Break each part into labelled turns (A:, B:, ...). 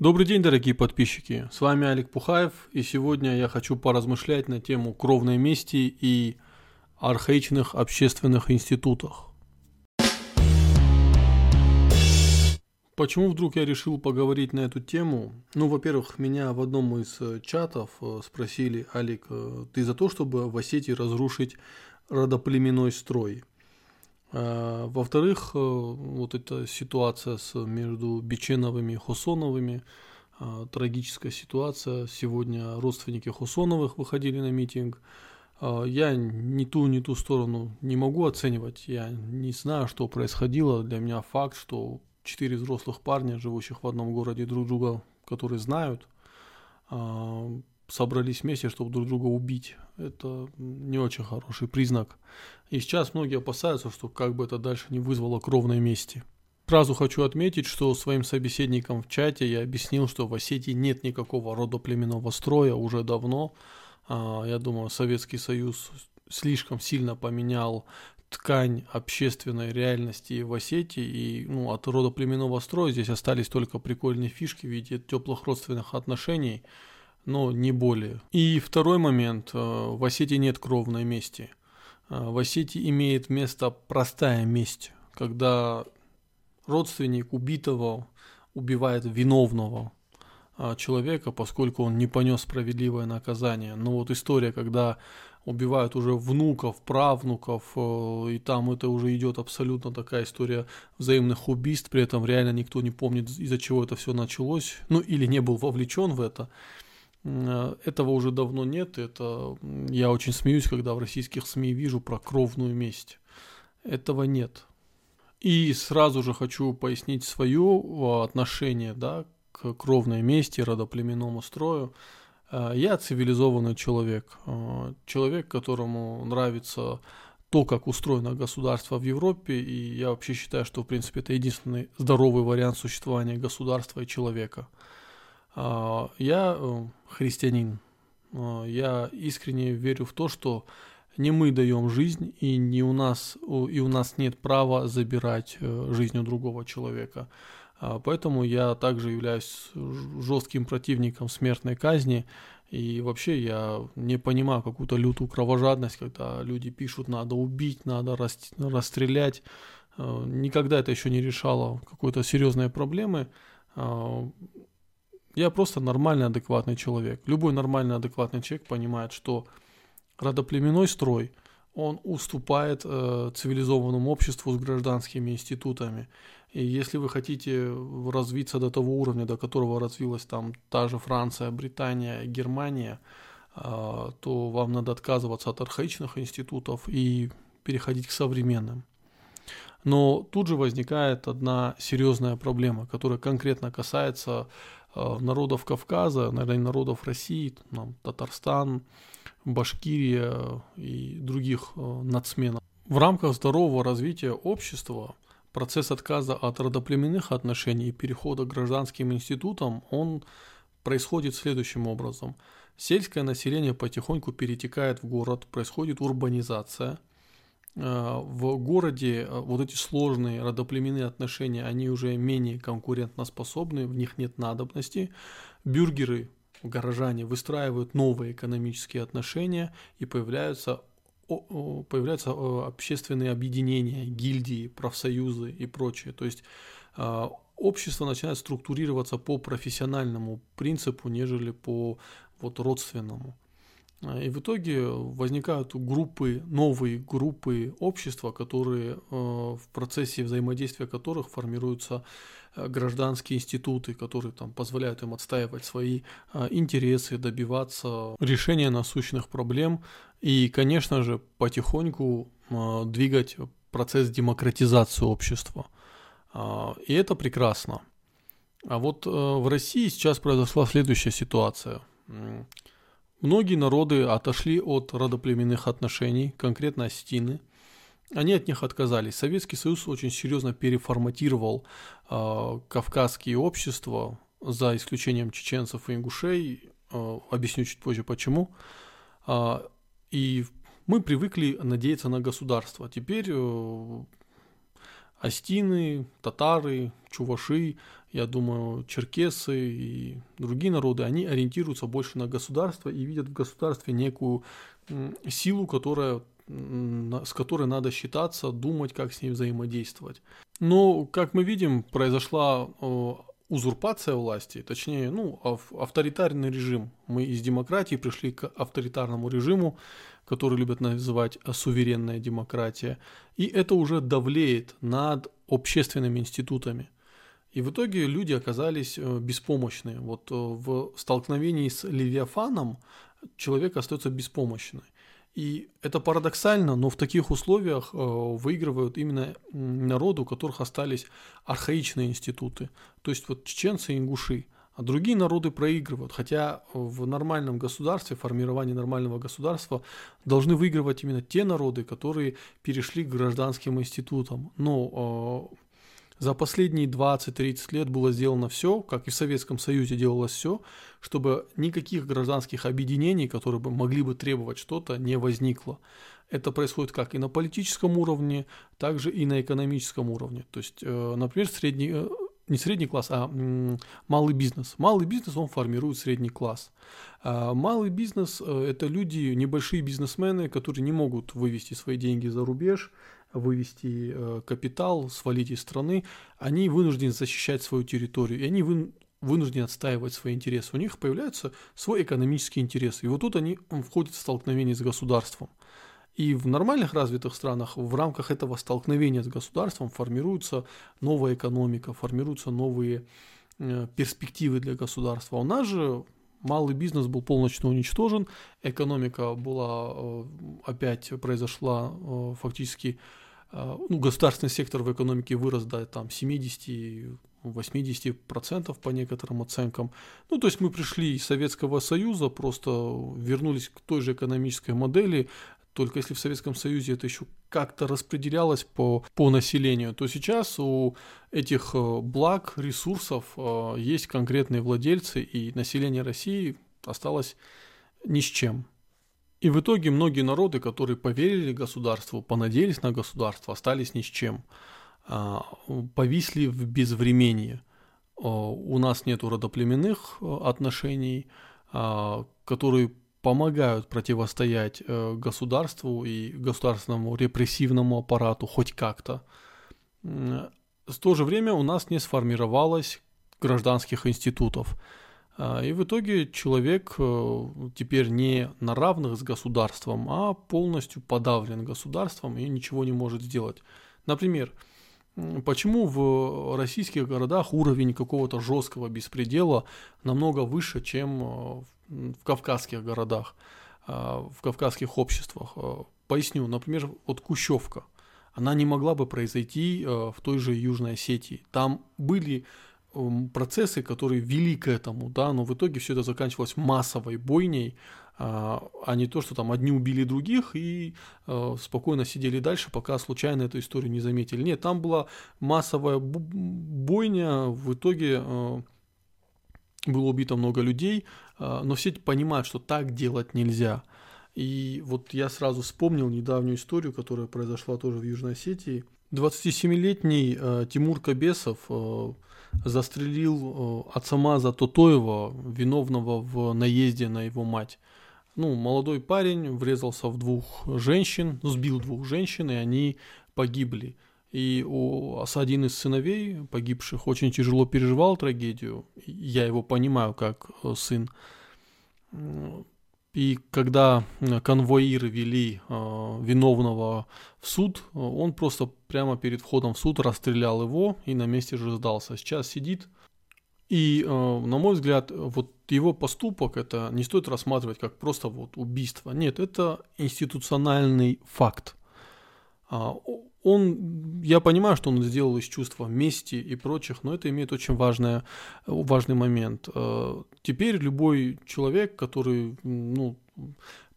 A: Добрый день, дорогие подписчики. С вами Олег Пухаев, и сегодня я хочу поразмышлять на тему кровной мести и архаичных общественных институтах. Почему вдруг я решил поговорить на эту тему? Ну, во-первых, меня в одном из э, чатов э, спросили, Алик, э, ты за то, чтобы в Осетии разрушить родоплеменной строй? А, во-вторых, вот эта ситуация с, между Биченовыми и Хусоновыми, а, трагическая ситуация. Сегодня родственники Хусоновых выходили на митинг. Я ни ту, ни ту сторону не могу оценивать. Я не знаю, что происходило. Для меня факт, что четыре взрослых парня, живущих в одном городе друг друга, которые знают, собрались вместе, чтобы друг друга убить. Это не очень хороший признак. И сейчас многие опасаются, что как бы это дальше не вызвало кровной мести. Сразу хочу отметить, что своим собеседникам в чате я объяснил, что в Осетии нет никакого родоплеменного строя уже давно. А, я думаю, Советский Союз слишком сильно поменял ткань общественной реальности в Осетии, и ну, от рода племенного строя здесь остались только прикольные фишки в виде теплых родственных отношений, но не более. И второй момент, э, в Осетии нет кровной мести. Э, в Осетии имеет место простая месть, когда родственник убитого убивает виновного э, человека, поскольку он не понес справедливое наказание. Но вот история, когда убивают уже внуков, правнуков, и там это уже идет абсолютно такая история взаимных убийств, при этом реально никто не помнит, из-за чего это все началось, ну или не был вовлечен в это. Э, этого уже давно нет, это я очень смеюсь, когда в российских СМИ вижу про кровную месть. Этого нет. И сразу же хочу пояснить свое э, отношение да, к кровной мести, родоплеменному строю. Э, я цивилизованный человек, э, человек, которому нравится то, как устроено государство в Европе, и я вообще считаю, что, в принципе, это единственный здоровый вариант существования государства и человека. Э, я христианин, я искренне верю в то, что не мы даем жизнь, и, не у нас, и у нас нет права забирать жизнь у другого человека. А, поэтому я также являюсь жестким противником смертной казни. И вообще я не понимаю какую-то лютую кровожадность, когда люди пишут, надо убить, надо расстрелять. А, никогда это еще не решало какой-то серьезной проблемы. Я просто нормальный, адекватный человек. Любой нормальный, адекватный человек понимает, что родоплеменной строй – он уступает э, цивилизованному обществу с гражданскими институтами. И если вы хотите развиться до того уровня, до которого развилась там та же Франция, Британия, Германия, э, то вам надо отказываться от архаичных институтов и переходить к современным. Но тут же возникает одна серьезная проблема, которая конкретно касается народов Кавказа, наверное, народов России, там, Татарстан, Башкирия и других э, нацменов. В рамках здорового развития общества процесс отказа от родоплеменных отношений и перехода к гражданским институтам, он происходит следующим образом. Сельское население потихоньку перетекает в город, происходит урбанизация. Э, в городе э, вот эти сложные родоплеменные отношения, они уже менее конкурентоспособны, в них нет надобности. Бюргеры горожане выстраивают новые экономические отношения и появляются появляются общественные объединения, гильдии, профсоюзы и прочее. То есть общество начинает структурироваться по профессиональному принципу, нежели по вот родственному. А, и в итоге возникают группы, новые группы общества, которые в процессе взаимодействия которых формируются Э, гражданские институты, которые там позволяют им отстаивать свои интересы, добиваться решения насущных проблем и, конечно же, потихоньку двигать процесс демократизации общества. И это прекрасно. А вот в России сейчас произошла следующая ситуация. Многие народы отошли от родоплеменных отношений, конкретно осетины – они от них отказались. Советский Союз очень серьезно переформатировал э, кавказские общества, за исключением чеченцев и ингушей. Э, объясню чуть позже почему. Э, и мы привыкли надеяться на государство. Теперь э, Астины, татары, чуваши, я думаю, черкесы и другие народы, они ориентируются больше на государство и видят в государстве некую силу, которая, с которой надо считаться, думать, как с ней взаимодействовать. Но, как мы видим, произошла узурпация власти, точнее, ну, авторитарный режим. Мы из демократии пришли к авторитарному режиму, который любят называть суверенная демократия. И это уже давлеет над общественными институтами. И в итоге люди оказались э, беспомощны. Вот э, в столкновении с Левиафаном человек остается беспомощный. И это парадоксально, но в таких условиях э, выигрывают именно народы, у которых остались архаичные институты. То есть вот чеченцы и ингуши. А другие народы проигрывают. Хотя в нормальном государстве, формировании нормального государства должны выигрывать именно те народы, которые перешли к гражданским институтам. Но за последние 20-30 лет было сделано все, как и в Советском Союзе делалось все, чтобы никаких гражданских объединений, которые бы могли бы требовать что-то, не возникло. Это происходит как и на политическом уровне, так же и на экономическом уровне. То есть, э, например, средний, э, не средний класс, а малый бизнес. Малый бизнес, он формирует средний класс. А малый бизнес э, – это люди, небольшие бизнесмены, которые не могут вывести свои деньги за рубеж, вывести э, капитал, свалить из страны, они вынуждены защищать свою территорию, и они вынуждены отстаивать свои интересы. У них появляется свой экономический интерес. И вот тут они входят в столкновение с государством. И в нормальных развитых странах в рамках этого столкновения с государством формируется новая экономика, формируются новые э, перспективы для государства. У нас же малый бизнес был полностью уничтожен, экономика была э, опять произошла фактически а, ну, государственный сектор в экономике вырос до там 70-80% по некоторым оценкам. Ну, то есть мы пришли из Советского Союза, просто вернулись к той же экономической модели, только если в Советском Союзе это еще как-то распределялось по, по населению, то сейчас у этих э, благ, ресурсов э, есть конкретные владельцы, и население России осталось ни с чем. И в итоге многие народы, которые поверили государству, понадеялись на государство, остались ни с чем. А, повисли в безвремении. У нас нет родоплеменных э, отношений, а, которые помогают противостоять э, государству и государственному репрессивному аппарату хоть как-то. В то же время у нас не сформировалось гражданских институтов. А, и в итоге человек э, теперь не на равных с государством, а полностью подавлен государством и ничего не может сделать. Например, почему в российских городах уровень какого-то жесткого беспредела намного выше, чем э, в кавказских городах, э, в кавказских обществах? Поясню, например, вот Кущевка. Она не могла бы произойти в той же Южной Осетии. Там были процессы, которые вели к этому, да, но в итоге все это заканчивалось массовой бойней, а, а не то, что там одни убили других и спокойно сидели дальше, пока случайно эту историю не заметили. Нет, там была массовая бойня, в итоге было убито много людей, но все понимают, что так делать нельзя. И вот я сразу вспомнил недавнюю историю, которая произошла тоже в Южной Осетии. 27-летний э, Тимур Кабесов э, застрелил э, Ацамаза Тотоева, виновного в наезде на его мать. Ну, молодой парень врезался в двух женщин, сбил двух женщин, и они погибли. И у один из сыновей погибших очень тяжело переживал трагедию. Я его понимаю как э, сын. И когда э, конвоиры вели э, виновного в суд, э, он просто прямо перед входом в суд расстрелял его и на месте же сдался. Сейчас сидит. И, э, на мой взгляд, вот его поступок это не стоит рассматривать как просто вот убийство. Нет, это институциональный факт. А, он, я понимаю, что он сделал из чувства мести и прочих, но это имеет очень важное, важный момент. Э, теперь любой человек, который ну,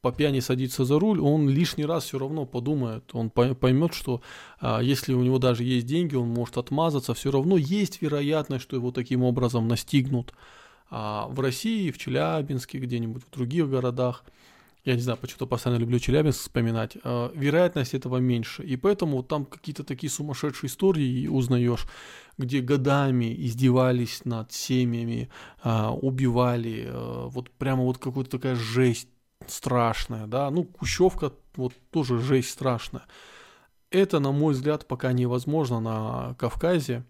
A: по пьяни садится за руль, он лишний раз все равно подумает, он поймет, что а, если у него даже есть деньги, он может отмазаться, все равно есть вероятность, что его таким образом настигнут. А в России, в Челябинске, где-нибудь в других городах – я не знаю, почему-то постоянно люблю Челябинск вспоминать, э, вероятность этого меньше. И поэтому там какие-то такие сумасшедшие истории узнаешь, где годами издевались над семьями, э, убивали, э, вот прямо вот какая-то такая жесть страшная, да, ну, Кущевка вот тоже жесть страшная. Это, на мой взгляд, пока невозможно на Кавказе,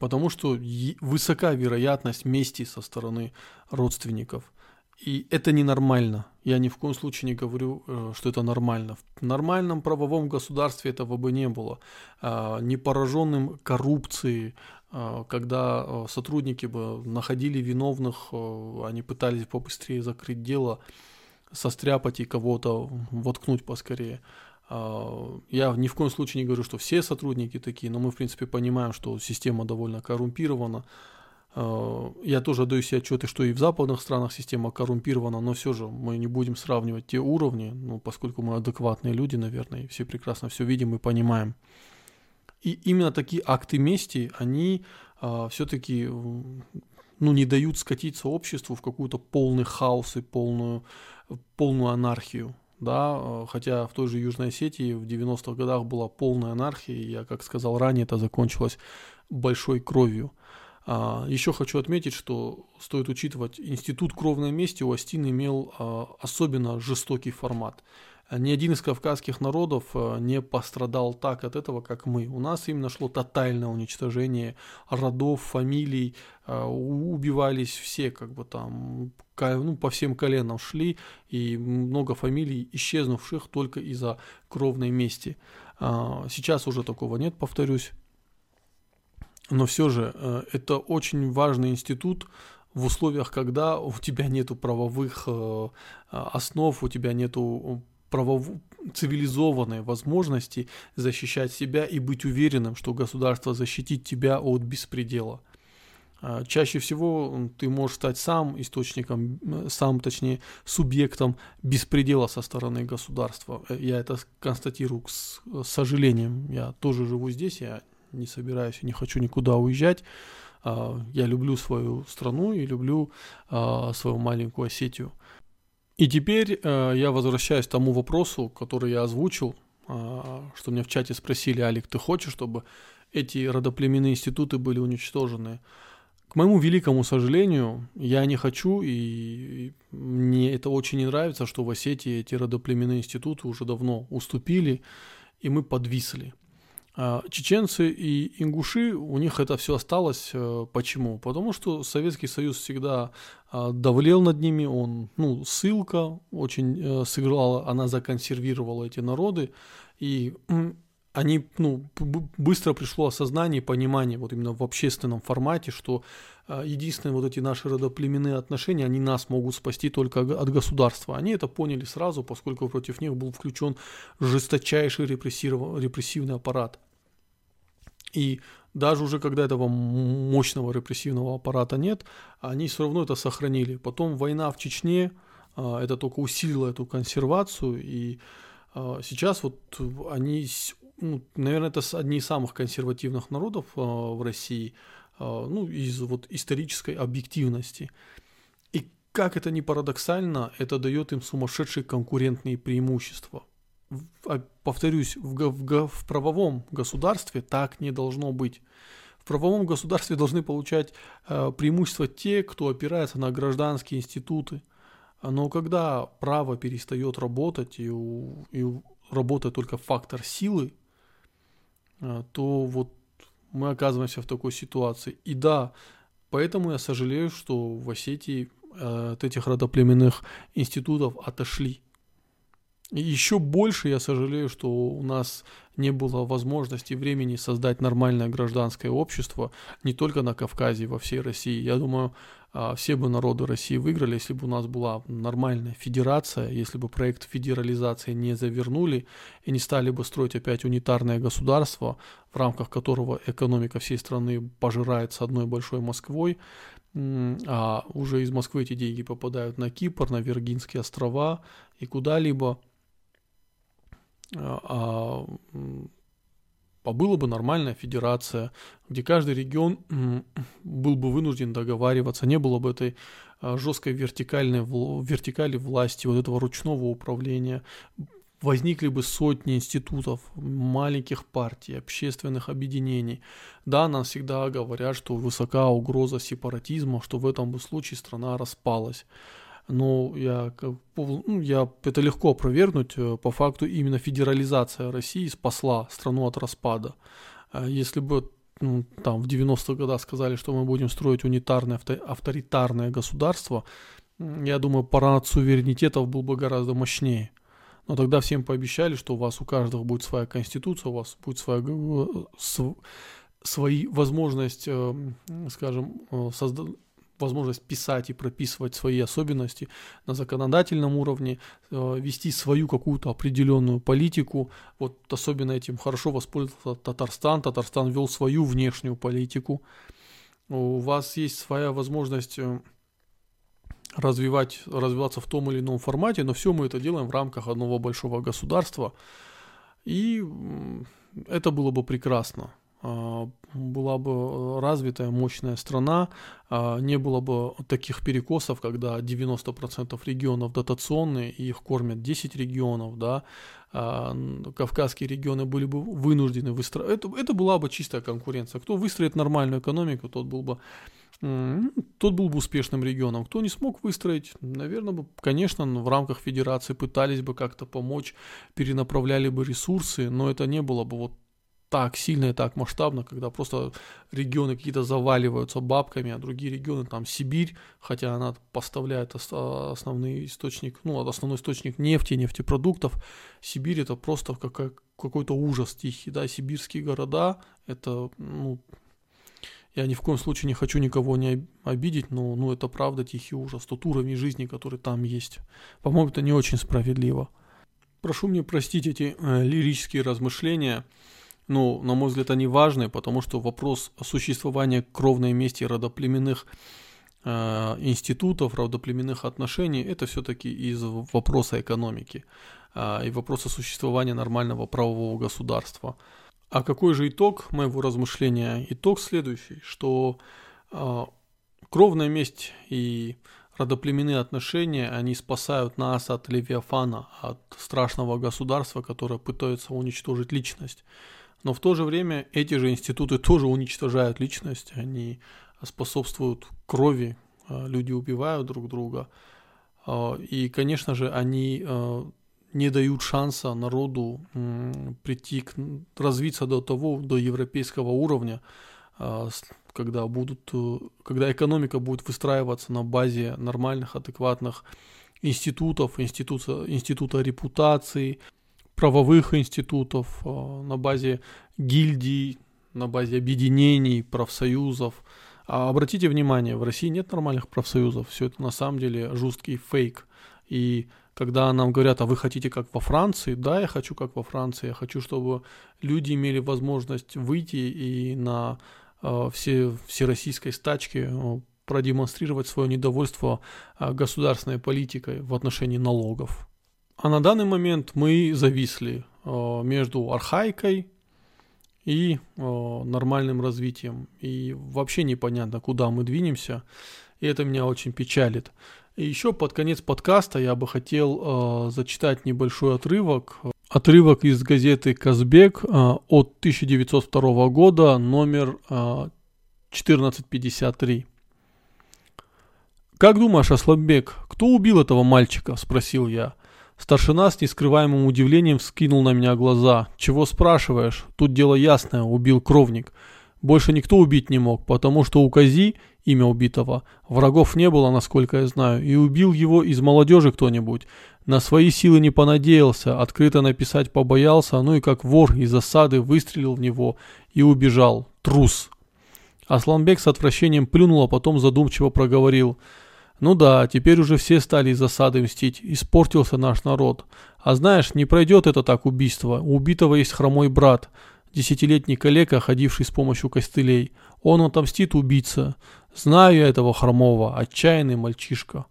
A: потому что высока вероятность мести со стороны родственников – и это ненормально. Я ни в коем случае не говорю, э, что это нормально. В нормальном правовом государстве этого бы не было. А, не пораженным коррупцией, а, когда э, сотрудники бы находили виновных, э, они пытались побыстрее закрыть дело, состряпать и кого-то воткнуть поскорее. Я ни в коем случае не говорю, что все сотрудники такие, но мы, в принципе, понимаем, что система довольно коррумпирована. Э, я тоже даю себе отчеты, что и в западных странах система коррумпирована, но все же мы не будем сравнивать те уровни, ну, поскольку мы адекватные люди, наверное, и все прекрасно все видим и понимаем. И именно такие акты мести, они а, все-таки ну, не дают скатиться обществу в какую-то полный хаос и полную, полную анархию. Да, э, хотя в той же Южной Осетии в 90-х годах была полная анархия, и я, как сказал ранее, это закончилось большой кровью. А, Еще хочу отметить, что стоит учитывать, институт кровной мести у Астин имел а, особенно жестокий формат. Ни один из кавказских народов а, не пострадал так от этого, как мы. У нас именно шло тотальное уничтожение родов, фамилий, убивались все, как бы там, ну, по всем коленам шли, и много фамилий, исчезнувших только из-за кровной мести. Сейчас уже такого нет, повторюсь но все же э, это очень важный институт в условиях, когда у тебя нету правовых э, основ, у тебя нету правов... цивилизованной возможности защищать себя и быть уверенным, что государство защитит тебя от беспредела. Чаще всего ты можешь стать сам источником, сам, точнее, субъектом беспредела со стороны государства. Э, я это констатирую с сожалением. Я тоже живу здесь, я не собираюсь и не хочу никуда уезжать. А, я люблю свою страну и люблю а, свою маленькую Осетию. И теперь а, я возвращаюсь к тому вопросу, который я озвучил, что меня в чате спросили, Алик, ты хочешь, чтобы эти родоплеменные институты были уничтожены? К моему великому сожалению, я не хочу, и мне это очень не нравится, что в Осетии эти родоплеменные институты уже давно уступили, и мы подвисли. А чеченцы и ингуши, у них это все осталось. Э, почему? Потому что Советский Союз всегда а, давлел над ними, он, ну, ссылка очень э, сыграла, она законсервировала эти народы, и они, ну, быстро пришло осознание, понимание вот именно в общественном формате, что единственные вот эти наши родоплеменные отношения, они нас могут спасти только от государства. Они это поняли сразу, поскольку против них был включен жесточайший репрессивный аппарат. И даже уже когда этого мощного репрессивного аппарата нет, они все равно это сохранили. Потом война в Чечне, а, это только усилило эту консервацию, и а, сейчас вот они, ну, наверное, это одни из самых консервативных народов в России – а, ну, из вот исторической объективности. И как это ни парадоксально, это дает им сумасшедшие конкурентные преимущества. А, повторюсь, в, в, в правовом государстве так не должно быть. В правовом государстве должны получать э, преимущества те, кто опирается на гражданские институты. Но когда право перестает работать и, у, и работает только фактор силы, э, то вот мы оказываемся в такой ситуации. И да, поэтому я сожалею, что в Осетии э, от этих родоплеменных институтов отошли. Еще больше я сожалею, что у нас не было возможности времени создать нормальное гражданское общество не только на Кавказе, во всей России. Я думаю, а, все бы народы России выиграли, если бы у нас была нормальная федерация, если бы проект федерализации не завернули и не стали бы строить опять унитарное государство, в рамках которого экономика всей страны пожирается одной большой Москвой, а уже из Москвы эти деньги попадают на Кипр, на Виргинские острова и куда-либо. А, была бы нормальная федерация, где каждый регион был бы вынужден договариваться, не было бы этой а, жесткой вертикальной, вертикали власти, вот этого ручного управления, возникли бы сотни институтов, маленьких партий, общественных объединений. Да, нам всегда говорят, что высока угроза сепаратизма, что в этом бы случае страна распалась. Но я, ну, я, это легко опровергнуть. Э, по факту именно федерализация России спасла страну от распада. А если бы ну, там в 90-х годах сказали, что мы будем строить унитарное, авторитарное государство, я думаю, парад суверенитетов был бы гораздо мощнее. Но тогда всем пообещали, что у вас у каждого будет своя конституция, у вас будет своя, свои возможность, э, скажем, э, создать возможность писать и прописывать свои особенности на законодательном уровне, э, вести свою какую-то определенную политику. Вот особенно этим хорошо воспользовался Татарстан. Татарстан вел свою внешнюю политику. У вас есть своя возможность э, развивать, развиваться в том или ином формате, но все мы это делаем в рамках одного большого государства. И это было бы прекрасно. А, была бы э, развитая, мощная страна, а, не было бы таких перекосов, когда 90% регионов дотационные, и их кормят 10 регионов, да, а, кавказские регионы были бы вынуждены выстроить. Это, это была бы чистая конкуренция. Кто выстроит нормальную экономику, тот был бы тот был бы успешным регионом. Кто не смог выстроить, наверное, бы, конечно, в рамках федерации пытались бы как-то помочь, перенаправляли бы ресурсы, но это не было бы вот так сильно и так масштабно, когда просто регионы какие-то заваливаются бабками, а другие регионы, там Сибирь, хотя она поставляет основной источник, ну, основной источник нефти, нефтепродуктов, Сибирь это просто какой-то ужас тихий, да, сибирские города, это, ну, я ни в коем случае не хочу никого не обидеть, но ну, это правда тихий ужас. Тот уровень жизни, который там есть. По-моему, это не очень справедливо. Прошу мне простить эти э, лирические размышления ну, на мой взгляд, они важны, потому что вопрос существования кровной мести родоплеменных э, институтов, родоплеменных отношений, это все-таки из вопроса экономики э, и вопроса существования нормального правового государства. А какой же итог моего размышления? Итог следующий, что э, кровная месть и родоплеменные отношения, они спасают нас от Левиафана, от страшного государства, которое пытается уничтожить личность. Но в то же время эти же институты тоже уничтожают личность, они способствуют крови, а, люди убивают друг друга. А, и, конечно же, они а, не дают шанса народу прийти, к, развиться до того, до европейского уровня, когда, будут, э, когда экономика будет выстраиваться на базе нормальных, адекватных институтов, института, института репутации, правовых институтов, э, на базе гильдий, на базе объединений, профсоюзов. А обратите внимание, в России нет нормальных профсоюзов. Все это на самом деле жесткий фейк. И когда нам говорят, а вы хотите как во Франции, да, я хочу как во Франции, я хочу, чтобы люди имели возможность выйти и на э, все, всероссийской стачке э, продемонстрировать свое недовольство э, государственной политикой в отношении налогов. А на данный момент мы зависли э, между архаикой и э, нормальным развитием. И вообще непонятно, куда мы двинемся. И это меня очень печалит. И еще под конец подкаста я бы хотел э, зачитать небольшой отрывок. Отрывок из газеты «Казбек» э, от 1902 года, номер э, 1453. «Как думаешь, Аслабек, кто убил этого мальчика?» – спросил я. Старшина с нескрываемым удивлением вскинул на меня глаза. «Чего спрашиваешь? Тут дело ясное, убил кровник. Больше никто убить не мог, потому что у Кази, имя убитого, врагов не было, насколько я знаю, и убил его из молодежи кто-нибудь. На свои силы не понадеялся, открыто написать побоялся, ну и как вор из засады выстрелил в него и убежал. Трус!» Асланбек с отвращением плюнул, а потом задумчиво проговорил – ну да, теперь уже все стали из засады мстить, испортился наш народ. А знаешь, не пройдет это так убийство. У убитого есть хромой брат, десятилетний коллега, ходивший с помощью костылей. Он отомстит убийца. Знаю я этого хромого, отчаянный мальчишка.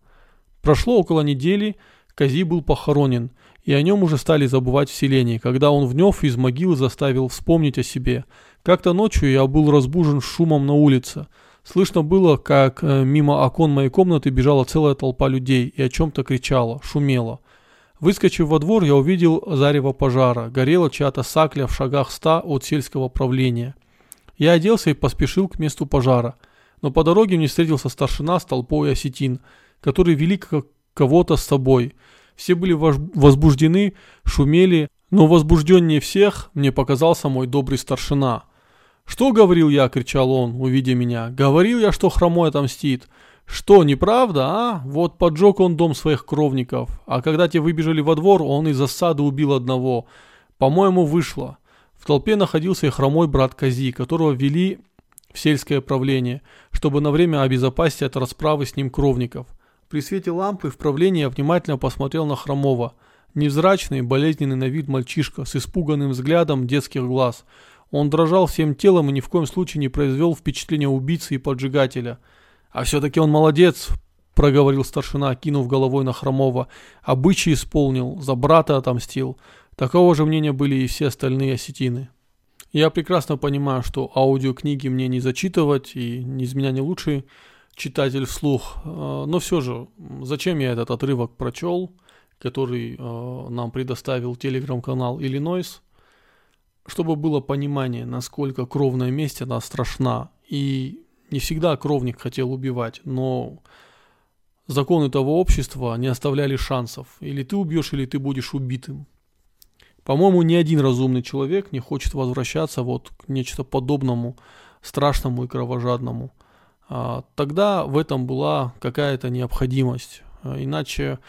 A: Прошло около недели, Кази был похоронен, и о нем уже стали забывать в селении, когда он внев из могилы заставил вспомнить о себе. Как-то ночью я был разбужен шумом на улице. Слышно было, как э, мимо окон моей комнаты бежала целая толпа людей и о чем-то кричала, шумела. Выскочив во двор, я увидел зарево пожара. Горела чья-то сакля в шагах ста от сельского правления. Я оделся и поспешил к месту пожара. Но по дороге мне встретился старшина с толпой осетин, которые вели кого-то с собой. Все были возбуждены, шумели, но возбужденнее всех мне показался мой добрый старшина. «Что говорил я?» – кричал он, увидя меня. «Говорил я, что хромой отомстит. Что, неправда, а? Вот поджег он дом своих кровников, а когда те выбежали во двор, он из засады убил одного. По-моему, вышло. В толпе находился и хромой брат Кази, которого вели в сельское правление, чтобы на время обезопасить от расправы с ним кровников. При свете лампы в правлении я внимательно посмотрел на хромого. Невзрачный, болезненный на вид мальчишка с испуганным взглядом детских глаз. Он дрожал всем телом и ни в коем случае не произвел впечатления убийцы и поджигателя – а все-таки он молодец, проговорил старшина, кинув головой на Хромова. Обычай исполнил, за брата отомстил. Такого же мнения были и все остальные осетины. Я прекрасно понимаю, что аудиокниги мне не зачитывать, и из меня не лучший читатель вслух. А, но все же, зачем я этот отрывок прочел, который а, нам предоставил телеграм-канал Иллинойс, чтобы было понимание, насколько кровная месть она страшна. И не всегда кровник хотел убивать, но законы того общества не оставляли шансов. Или ты убьешь, или ты будешь убитым. По-моему, ни один разумный человек не хочет возвращаться вот к нечто подобному, страшному и кровожадному. А, тогда в этом была какая-то необходимость. Иначе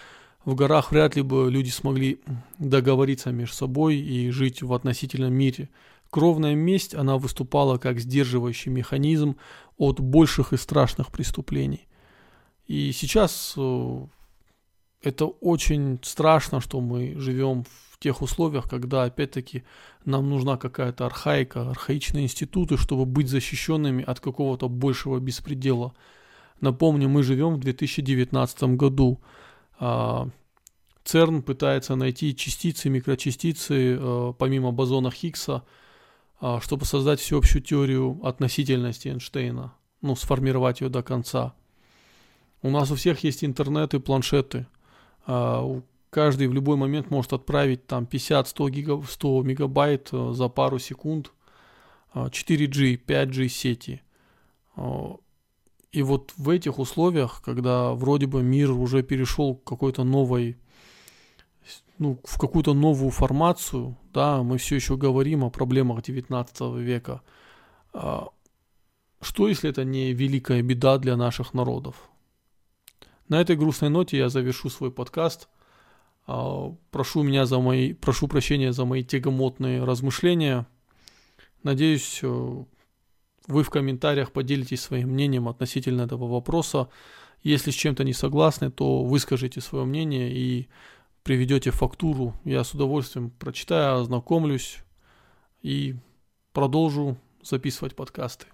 A: в горах вряд ли бы люди смогли договориться между собой и жить в относительном мире. Кровная месть, она выступала как сдерживающий механизм от больших и страшных преступлений. И сейчас э, это очень страшно, что мы живем в тех условиях, когда опять-таки нам нужна какая-то архаика, архаичные институты, чтобы быть защищенными от какого-то большего беспредела. Напомню, мы живем в 2019 году. А, ЦЕРН пытается найти частицы, микрочастицы, э, помимо бозона Хиггса, а, чтобы создать всеобщую теорию относительности Эйнштейна, ну, сформировать ее до конца. У нас у всех есть интернет и планшеты. А, каждый в любой момент может отправить там 50-100 гига, 100 мегабайт э, за пару секунд 4G, а, 5G сети. И вот в этих условиях, когда вроде бы мир уже перешел к какой-то новой ну, в какую-то новую формацию, да, мы все еще говорим о проблемах 19 века. А, что, если это не великая беда для наших народов? На этой грустной ноте я завершу свой подкаст. А, прошу меня за мои, прошу прощения за мои тягомотные размышления. Надеюсь, э, вы в комментариях поделитесь своим мнением относительно этого вопроса. Если с чем-то не согласны, то выскажите свое мнение и приведете фактуру, я с удовольствием прочитаю, ознакомлюсь и продолжу записывать подкасты.